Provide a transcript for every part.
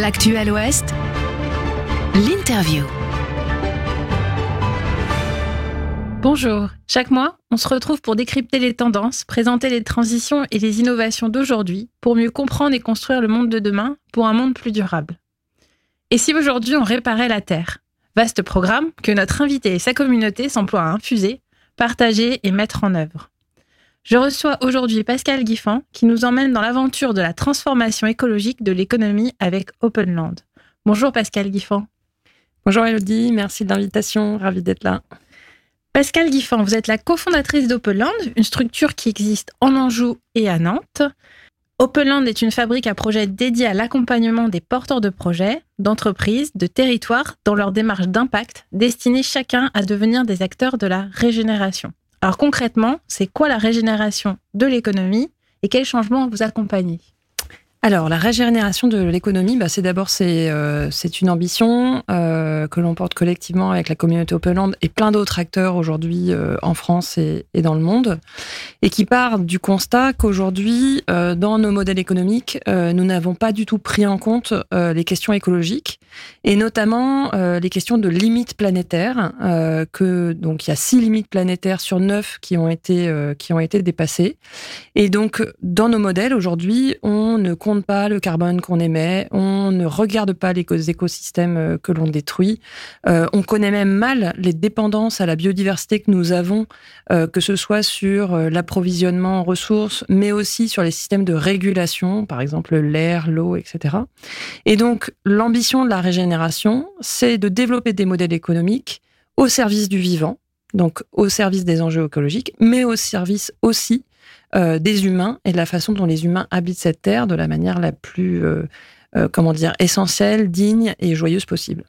L'actuel Ouest, l'interview. Bonjour. Chaque mois, on se retrouve pour décrypter les tendances, présenter les transitions et les innovations d'aujourd'hui pour mieux comprendre et construire le monde de demain pour un monde plus durable. Et si aujourd'hui on réparait la Terre? Vaste programme que notre invité et sa communauté s'emploient à infuser, partager et mettre en œuvre. Je reçois aujourd'hui Pascal Guiffan qui nous emmène dans l'aventure de la transformation écologique de l'économie avec Openland. Bonjour Pascal Guiffan. Bonjour Elodie, merci de l'invitation, ravi d'être là. Pascal Guiffan, vous êtes la cofondatrice d'Openland, une structure qui existe en Anjou et à Nantes. Openland est une fabrique à projets dédiée à l'accompagnement des porteurs de projets, d'entreprises, de territoires dans leur démarche d'impact, destinée chacun à devenir des acteurs de la régénération. Alors concrètement, c'est quoi la régénération de l'économie et quels changements vous accompagnez? Alors, la régénération de l'économie, bah, c'est d'abord c'est euh, une ambition euh, que l'on porte collectivement avec la communauté Openland et plein d'autres acteurs aujourd'hui euh, en France et, et, dans le monde, et qui part du constat qu'aujourd'hui, euh, dans nos modèles économiques, euh, nous n'avons pas du tout pris en compte les questions écologiques et notamment les questions de limites planétaires. que donc il y a six limites planétaires sur neuf qui ont été qui ont été dépassées, et donc dans nos modèles aujourd'hui, on ne compte pas le carbone qu'on émet, on ne regarde pas les écosystèmes euh, que l'on détruit, euh, on connaît même mal les dépendances à la biodiversité que nous avons, euh, que ce soit sur l'approvisionnement en ressources, mais aussi sur les systèmes de régulation, par exemple l'air, l'eau, etc. Et donc l'ambition de la régénération, c'est de développer des modèles économiques au service du vivant, donc au service des enjeux écologiques, mais au service aussi euh, des humains et de la façon dont les humains habitent cette terre de la manière la plus, euh, euh, comment dire, essentielle, digne et joyeuse possible.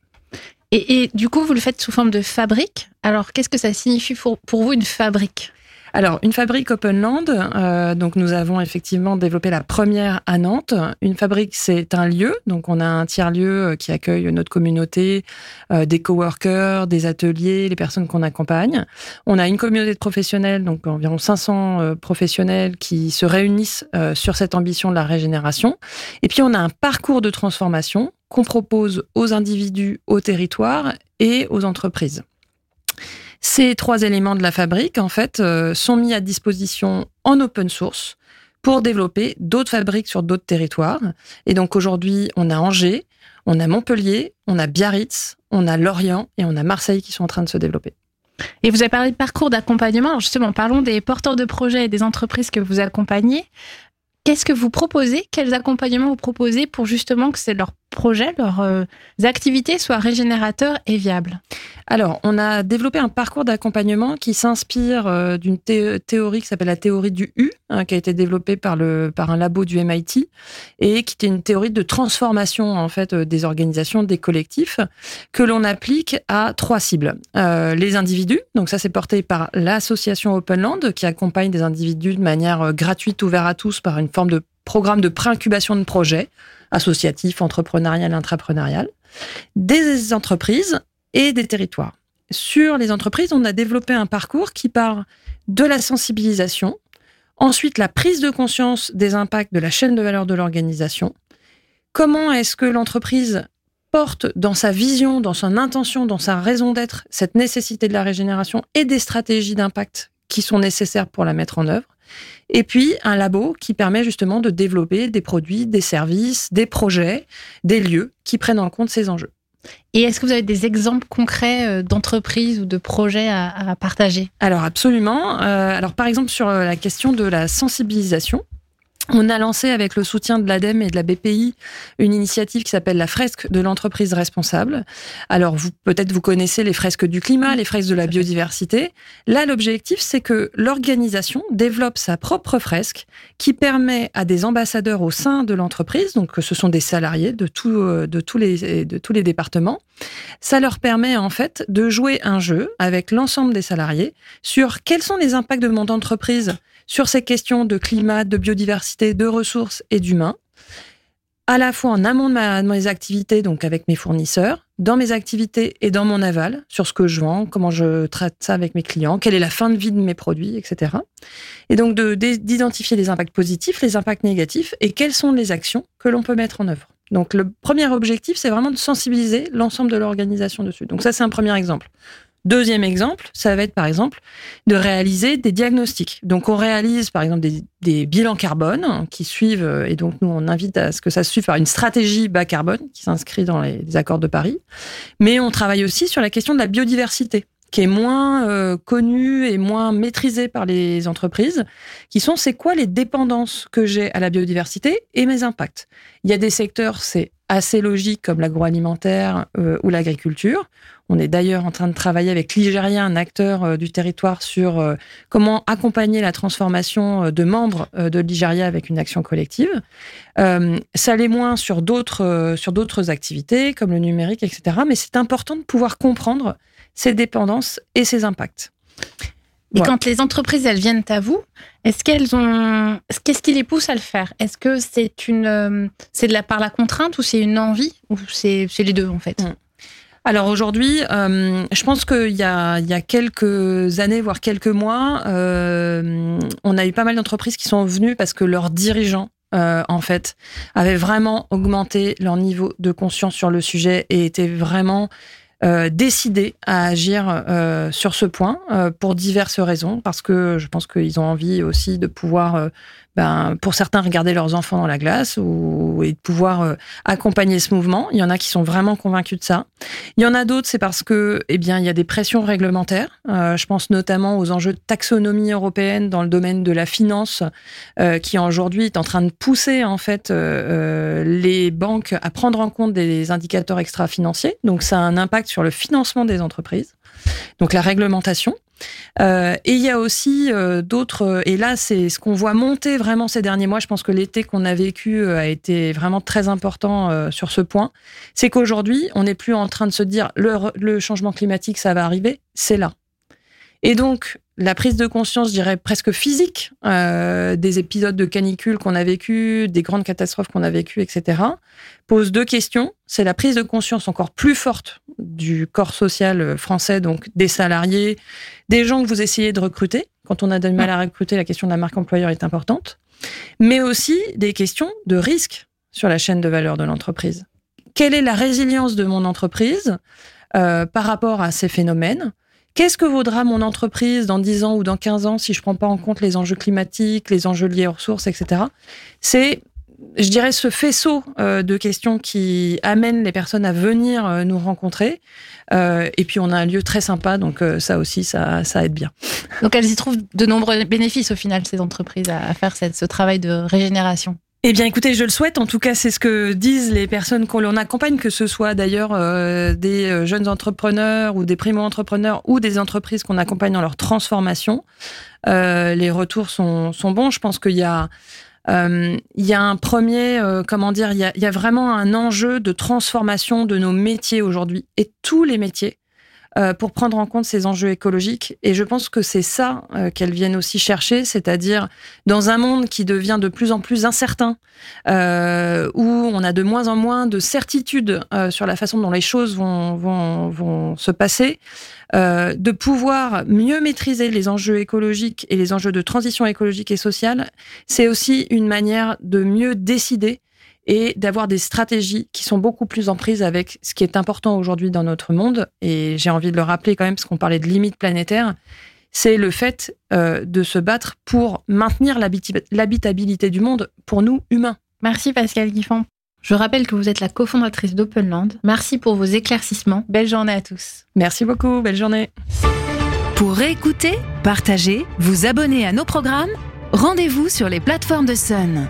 Et, et, du coup, vous le faites sous forme de fabrique? Alors, qu'est-ce que ça signifie pour, pour vous une fabrique? Alors, une fabrique Openland, euh, donc nous avons effectivement développé la première à Nantes. Une fabrique, c'est un lieu, donc on a un tiers-lieu euh, qui accueille notre communauté, euh, des coworkers, des ateliers, les personnes qu'on accompagne. On a une communauté de professionnels, donc environ 500 euh, professionnels qui se réunissent euh, sur cette ambition de la régénération. Et puis on a un parcours de transformation qu'on propose aux individus, aux territoires et aux entreprises. Ces trois éléments de la fabrique, en fait, euh, sont mis à disposition en open source pour développer d'autres fabriques sur d'autres territoires. Et donc aujourd'hui, on a Angers, on a Montpellier, on a Biarritz, on a Lorient et on a Marseille qui sont en train de se développer. Et vous avez parlé de parcours d'accompagnement. Justement, parlons des porteurs de projets et des entreprises que vous accompagnez. Qu'est-ce que vous proposez? Quels accompagnements vous proposez pour justement que c'est leur projet, leurs euh, activités soient régénérateurs et viables? Alors, on a développé un parcours d'accompagnement qui s'inspire euh, d'une thé théorie qui s'appelle la théorie du U, hein, qui a été développée par, le, par un labo du MIT, et qui était une théorie de transformation en fait euh, des organisations, des collectifs, que l'on applique à trois cibles. Les individus, donc ça c'est porté par l'association Openland, qui accompagne des individus de manière gratuite, ouverte à tous, par une forme de programme de préincubation de projets associatif, entrepreneurial, intrapreneurial, des entreprises et des territoires. Sur les entreprises, on a développé un parcours qui part de la sensibilisation, ensuite la prise de conscience des impacts de la chaîne de valeur de l'organisation, comment est-ce que l'entreprise porte dans sa vision, dans son intention, dans sa raison d'être, cette nécessité de la régénération et des stratégies d'impact qui sont nécessaires pour la mettre en œuvre. Et puis un labo qui permet justement de développer des produits, des services, des projets, des lieux qui prennent en compte ces enjeux. Et est-ce que vous avez des exemples concrets euh, d'entreprises ou de projets à, à partager? Alors absolument. Euh, alors par exemple sur la question de la sensibilisation, on a lancé avec le soutien de l'ADEME et de la BPI une initiative qui s'appelle la fresque de l'entreprise responsable. Alors vous peut-être vous connaissez les fresques du climat, les fresques de la biodiversité. Là l'objectif c'est que l'organisation développe sa propre fresque qui permet à des ambassadeurs au sein de l'entreprise, donc ce sont des salariés de, tout, de, tous les, de tous les départements, ça leur permet en fait de jouer un jeu avec l'ensemble des salariés sur quels sont les impacts de mon entreprise sur ces questions de climat, de biodiversité, de ressources et d'humains, à la fois en amont de, mes activités, donc avec mes fournisseurs, dans mes activités et dans mon aval, sur ce que je vends, comment je traite ça avec mes clients, quelle est la fin de vie de mes produits, etc. Et donc d'identifier les impacts positifs, les impacts négatifs et quelles sont les actions que l'on peut mettre en œuvre. Donc le premier objectif, c'est vraiment de sensibiliser l'ensemble de l'organisation dessus. Donc ça, c'est un premier exemple. Deuxième exemple, ça va être par exemple de réaliser des diagnostics. Donc on réalise par exemple des, bilans carbone qui suivent, euh, et donc nous on invite à ce que ça se suive par une stratégie bas carbone qui s'inscrit dans les accords de Paris. Mais on travaille aussi sur la question de la biodiversité qui est moins euh, connu et moins maîtrisé par les entreprises, qui sont c'est quoi les dépendances que j'ai à la biodiversité et mes impacts? Il y a des secteurs, c'est assez logique comme l'agroalimentaire euh, ou l'agriculture. On est d'ailleurs en train de travailler avec l'Igéria, un acteur euh, du territoire, sur comment accompagner la transformation de membres de l'Igéria avec une action collective. ça l'est moins sur d'autres sur d'autres activités comme le numérique, etc. Mais c'est important de pouvoir comprendre ses dépendances et ses impacts. Et quand les entreprises elles viennent à vous, est-ce qu'elles ont, qu'est-ce qui les pousse à le faire? Est-ce que c'est une, euh, c'est de la par la contrainte ou c'est une envie? Ou c'est, les deux en fait? Mm. Alors aujourd'hui, euh, je pense qu'il y a, il y a quelques années, voire quelques mois, euh, on a eu pas mal d'entreprises qui sont venues parce que leurs dirigeants en fait, avaient vraiment augmenté leur niveau de conscience sur le sujet et étaient vraiment euh, décidé à agir euh, sur ce point euh, pour diverses raisons, parce que je pense qu'ils ont envie aussi de pouvoir ben, pour certains, regarder leurs enfants dans la glace ou, et de pouvoir euh, accompagner ce mouvement. Il y en a qui sont vraiment convaincus de ça. Il y en a d'autres, c'est parce que, eh bien, il y a des pressions réglementaires. Euh, je pense notamment aux enjeux de taxonomie européenne dans le domaine de la finance, euh, qui aujourd'hui est en train de pousser en fait les banques à prendre en compte des indicateurs extra-financiers. Donc, ça a un impact sur le financement des entreprises. Donc, la réglementation. Euh, et il y a aussi euh, d'autres, euh, et là c'est ce qu'on voit monter vraiment ces derniers mois, je pense que l'été qu'on a vécu a été vraiment très important sur ce point, c'est qu'aujourd'hui on n'est plus en train de se dire le, le changement climatique ça va arriver, c'est là. Et donc la prise de conscience, je dirais presque physique, euh, des épisodes de canicule qu'on a vécu, des grandes catastrophes qu'on a vécues, etc., pose deux questions. C'est la prise de conscience encore plus forte du corps social français, donc des salariés, des gens que vous essayez de recruter. Quand on a du mal à recruter, la question de la marque employeur est importante. Mais aussi des questions de risque sur la chaîne de valeur de l'entreprise. Quelle est la résilience de mon entreprise euh, par rapport à ces phénomènes? Qu'est-ce que vaudra mon entreprise dans 10 ans ou dans 15 ans si je prends pas en compte les enjeux climatiques, les enjeux liés aux ressources, etc. C'est, je dirais, ce faisceau euh, de questions qui amènent les personnes à venir euh, nous rencontrer. Euh, et puis on a un lieu très sympa, donc ça aussi, ça, ça aide bien. Donc elles y trouvent de nombreux bénéfices au final, ces entreprises, à, faire ce travail de régénération. Eh bien, écoutez, je le souhaite. En tout cas, c'est ce que disent les personnes qu'on accompagne, que ce soit d'ailleurs euh, des euh, jeunes entrepreneurs ou des primo-entrepreneurs ou des entreprises qu'on accompagne dans leur transformation. Euh, les retours sont, sont, bons. Je pense qu'il y a il y a un premier, comment dire, il y, a, il y a vraiment un enjeu de transformation de nos métiers aujourd'hui et tous les métiers euh, pour prendre en compte ces enjeux écologiques. Et je pense que c'est ça euh, qu'elles viennent aussi chercher, c'est-à-dire dans un monde qui devient de plus en plus incertain, euh, où on a de moins en moins de certitude sur la façon dont les choses vont, vont, vont se passer, de pouvoir mieux maîtriser les enjeux écologiques et les enjeux de transition écologique et sociale, c'est aussi une manière de mieux décider et d'avoir des stratégies qui sont beaucoup plus en prise avec ce qui est important aujourd'hui dans notre monde. Et j'ai envie de le rappeler quand même, parce qu'on parlait de limites planétaires, c'est le fait euh, de se battre pour maintenir l'habitabilité du monde pour nous humains. Merci Pascal Guiffon. Je rappelle que vous êtes la cofondatrice d'Openland. Merci pour vos éclaircissements. Belle journée à tous. Merci beaucoup. Belle journée. Pour réécouter, partager, vous abonner à nos programmes, rendez-vous sur les plateformes de Sun.